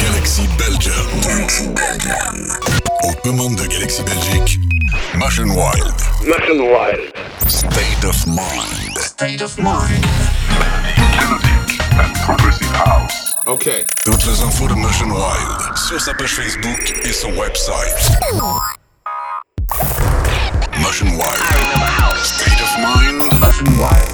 Galaxy Belgium. Galaxy Belgium. De Galaxy Belgique, Machine Wild. Machine Wild. State of mind. State of mind. Melodic and progressive house. Ok. Toutes les infos de Machine Wild sur sa page Facebook et son website. Machine Wild. State of mind. Machine Wild.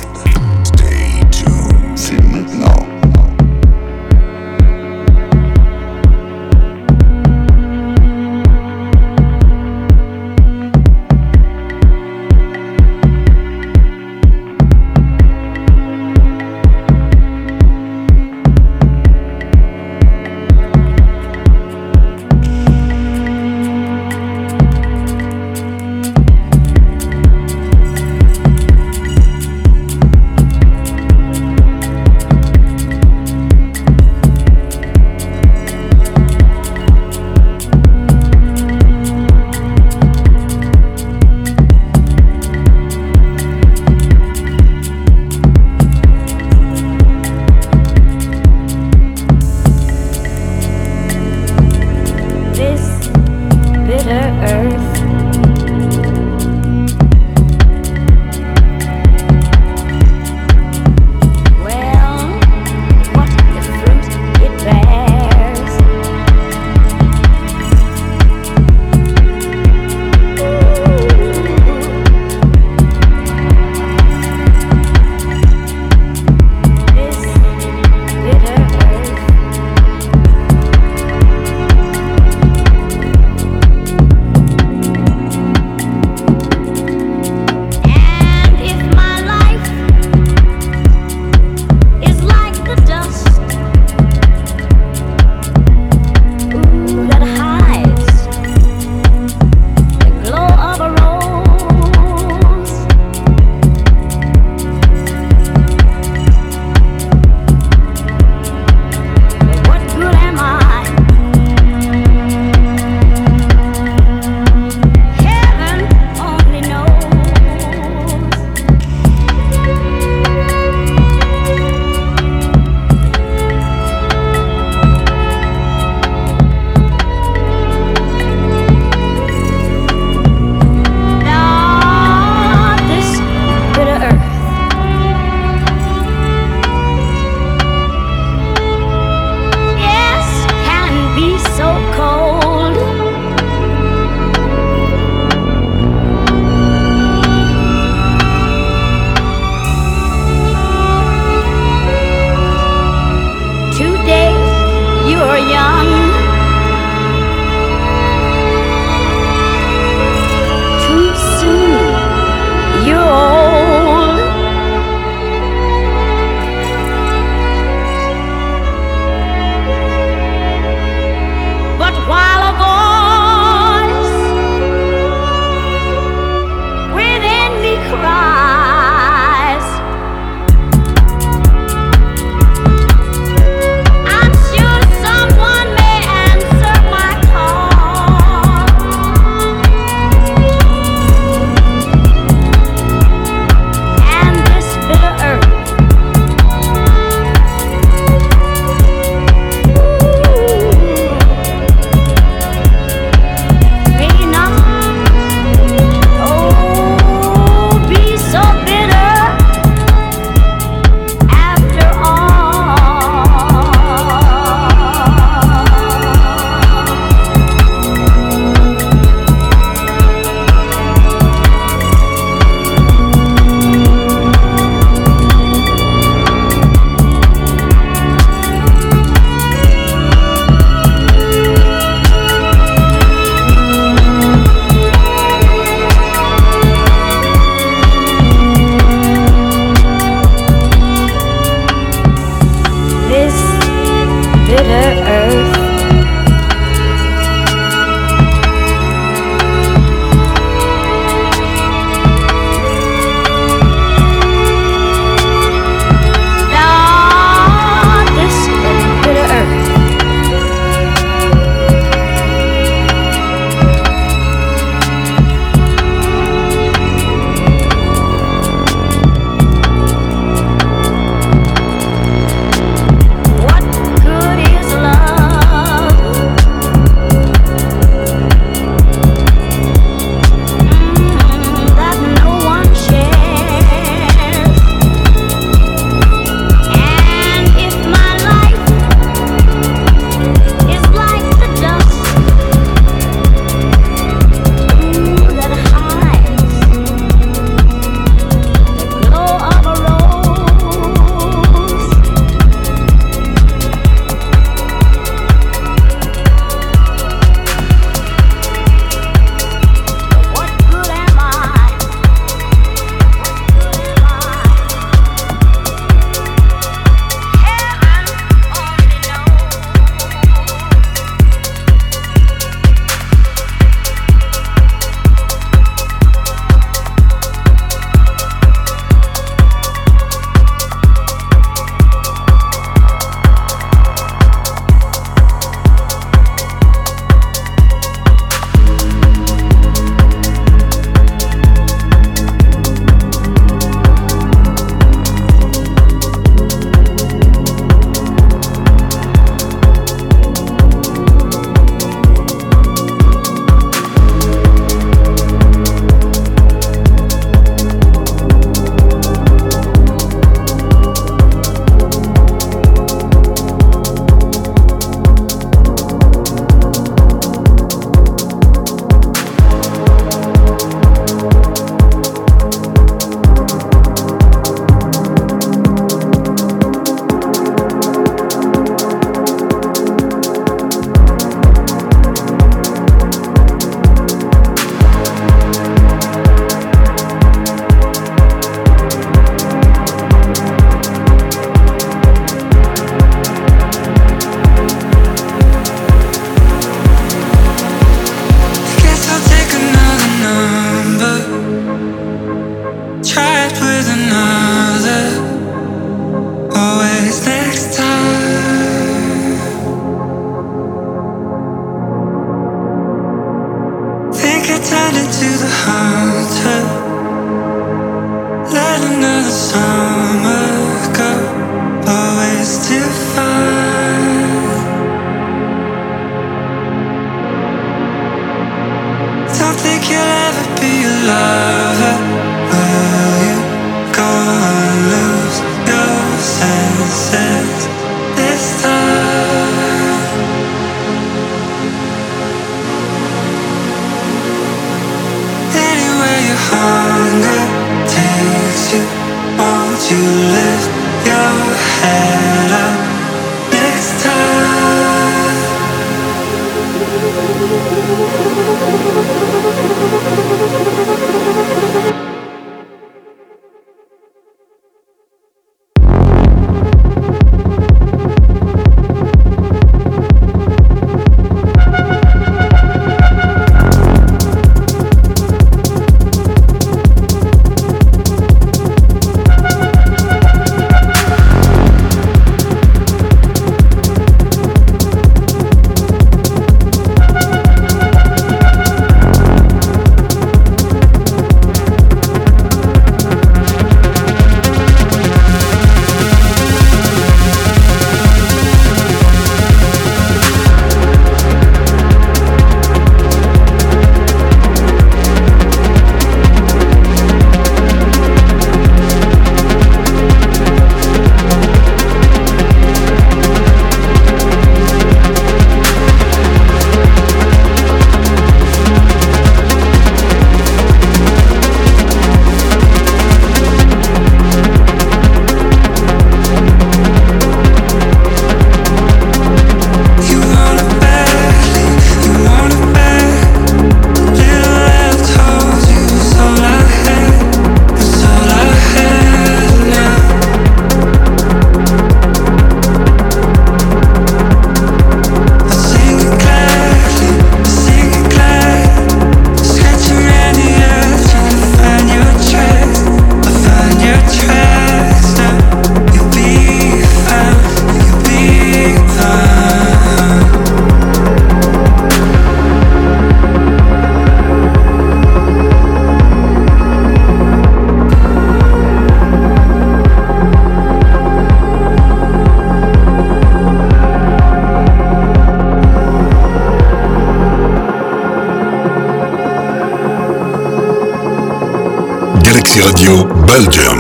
Radio Belgium,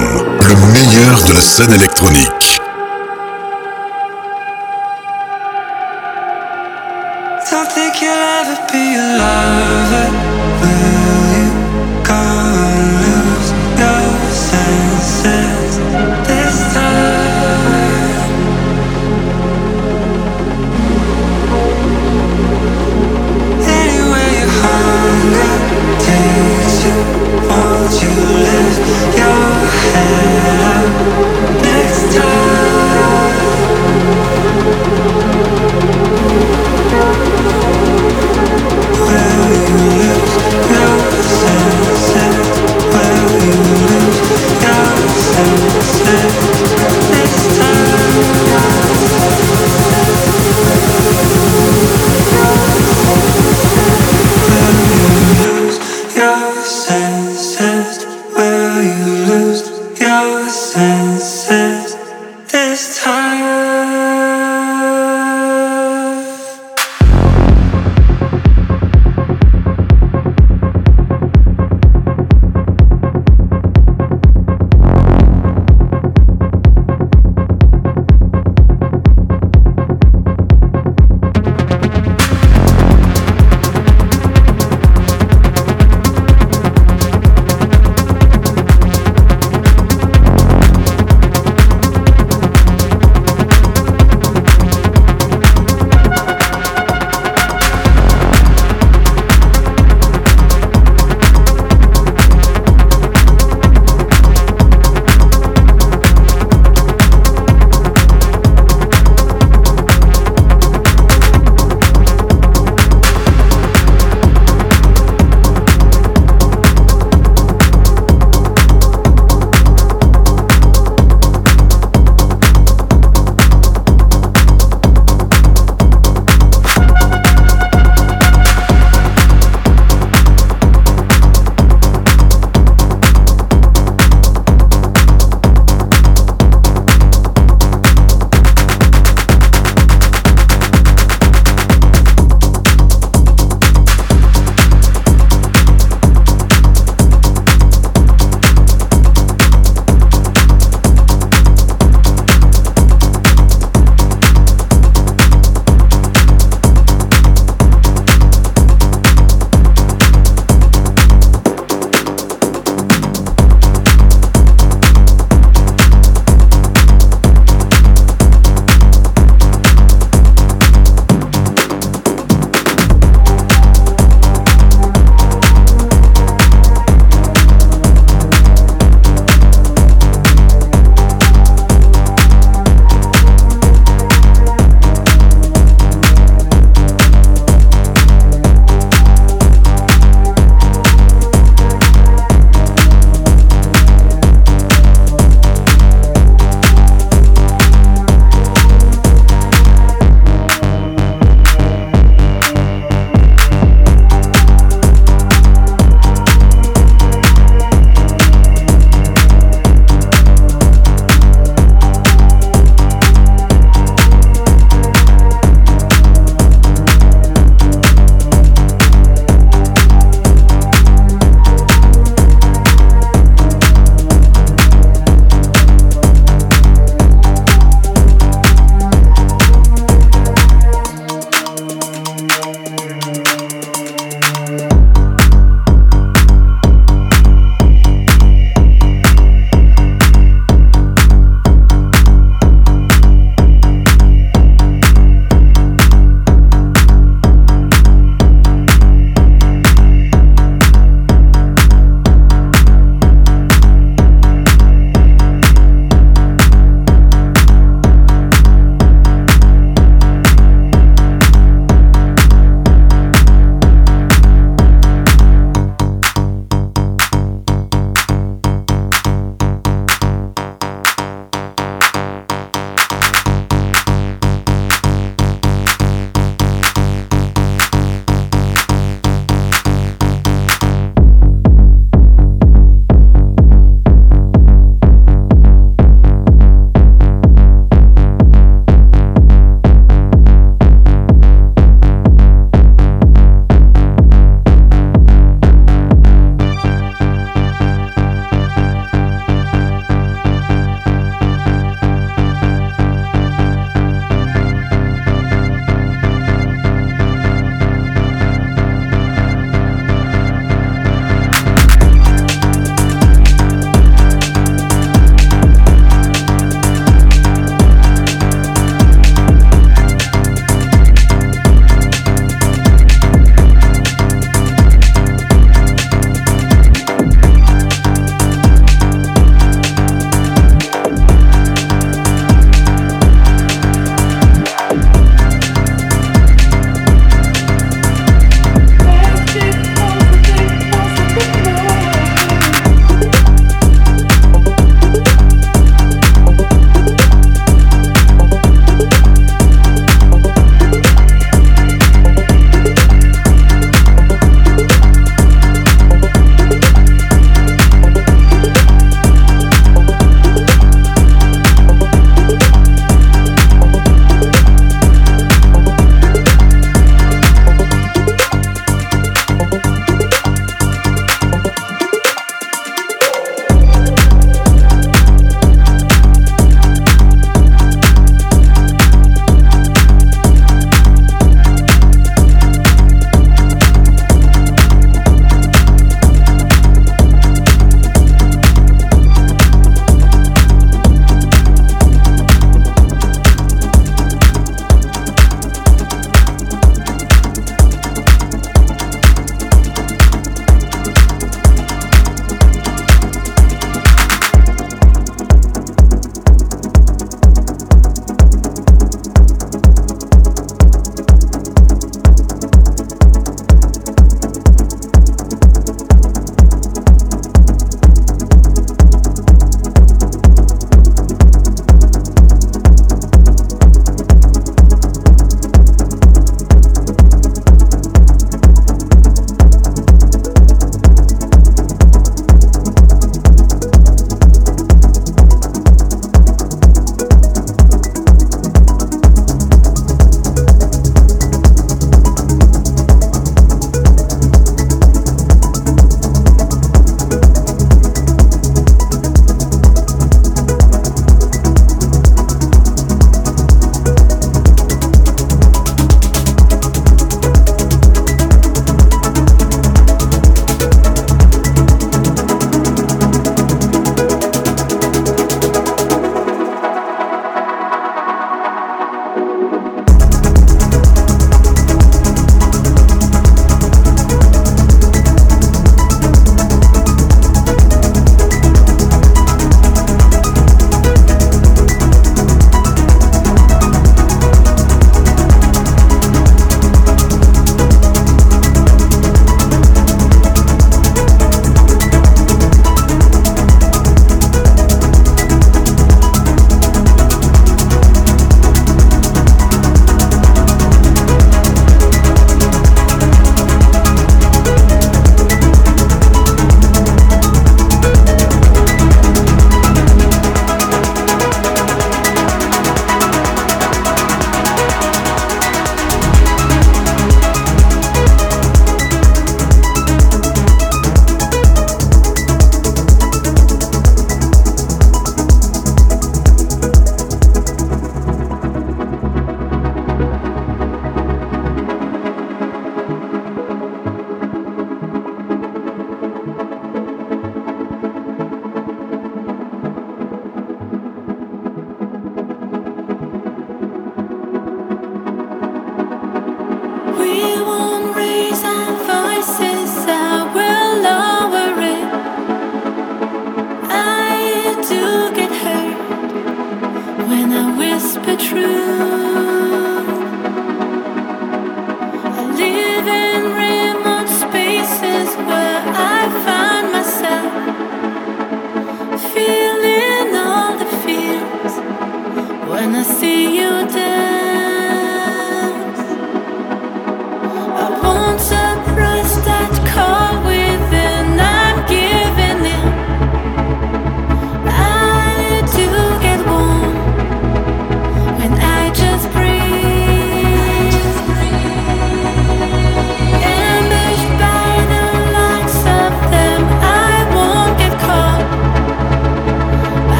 le meilleur de la scène électronique.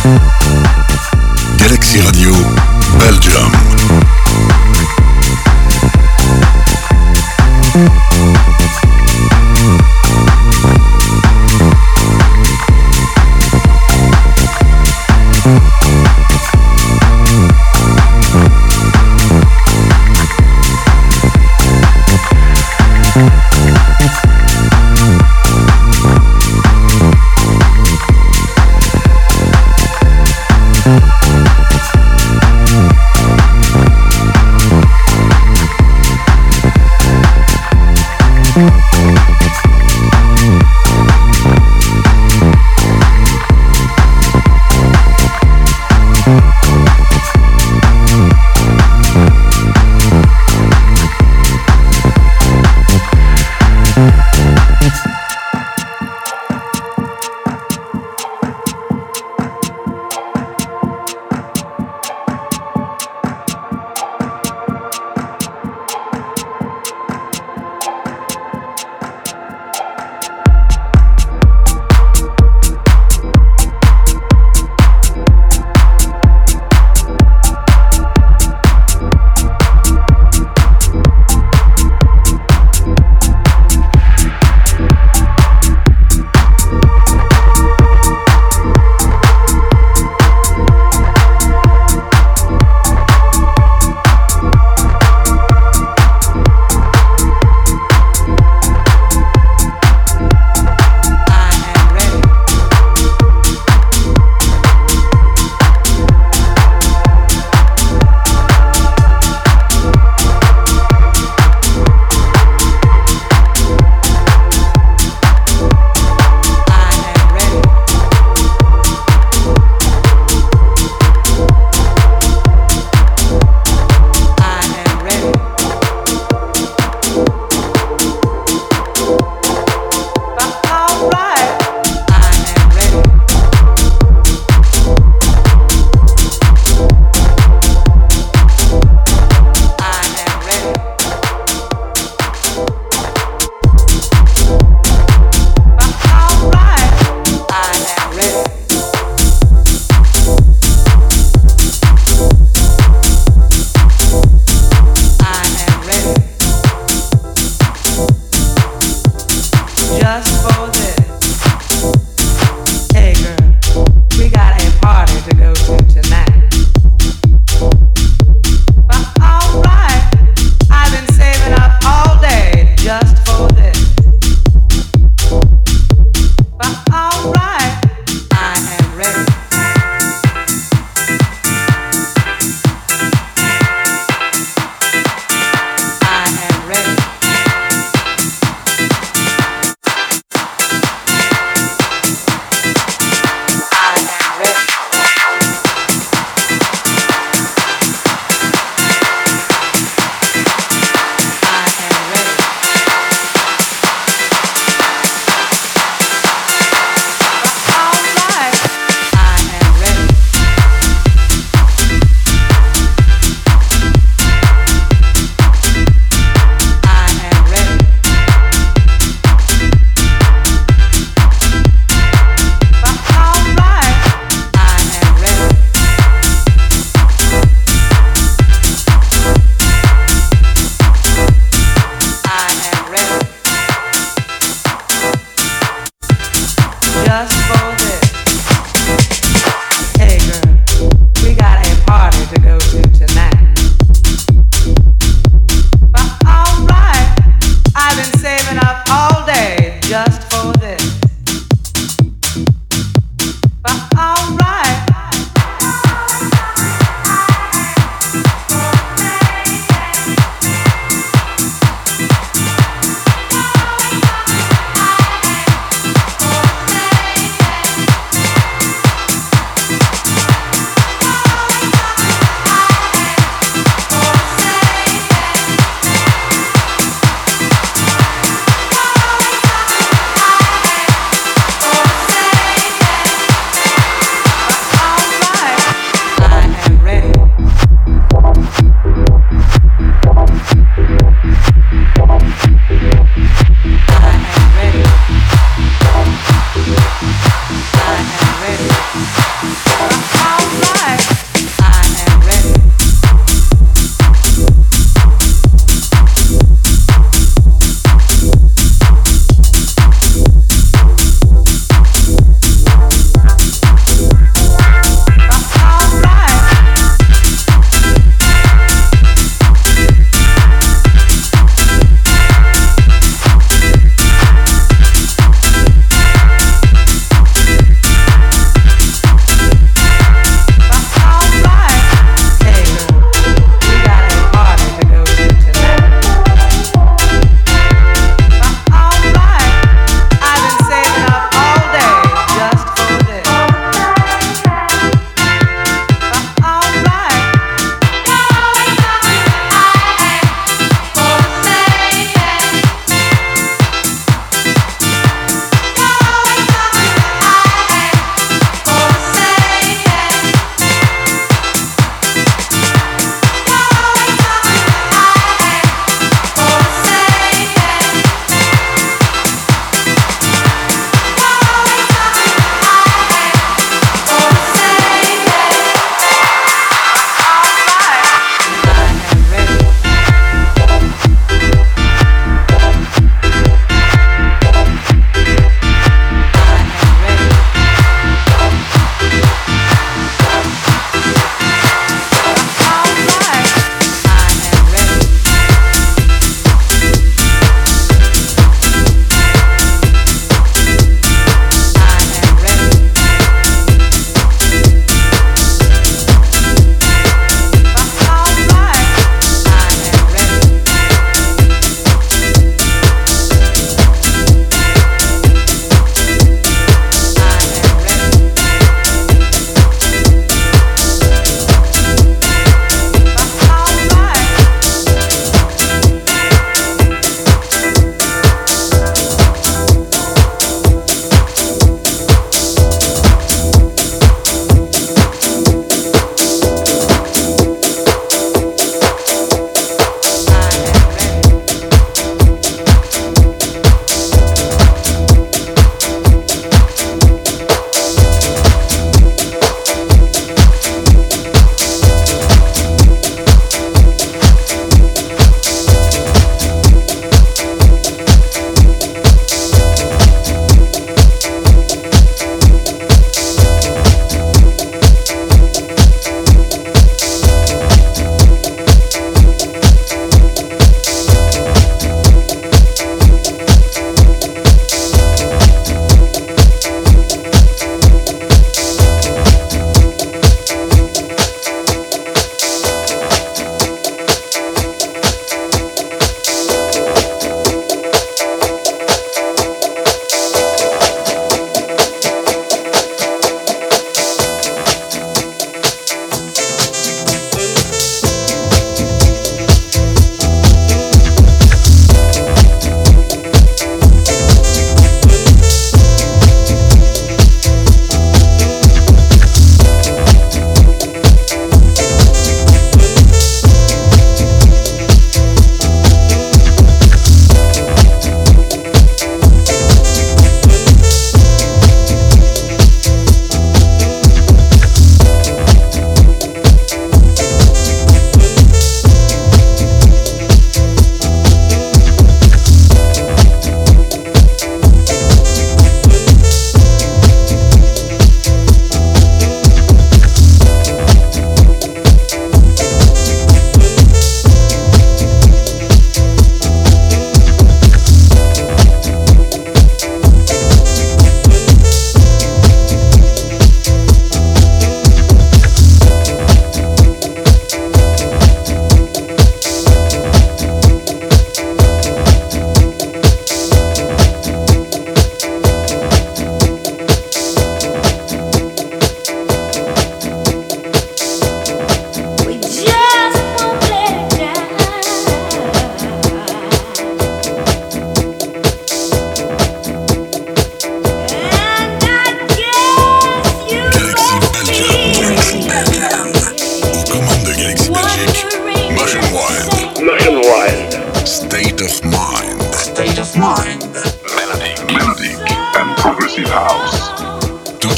Thank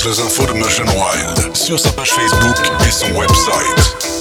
Toutes les infos de Motion Wild sur sa page Facebook et son website.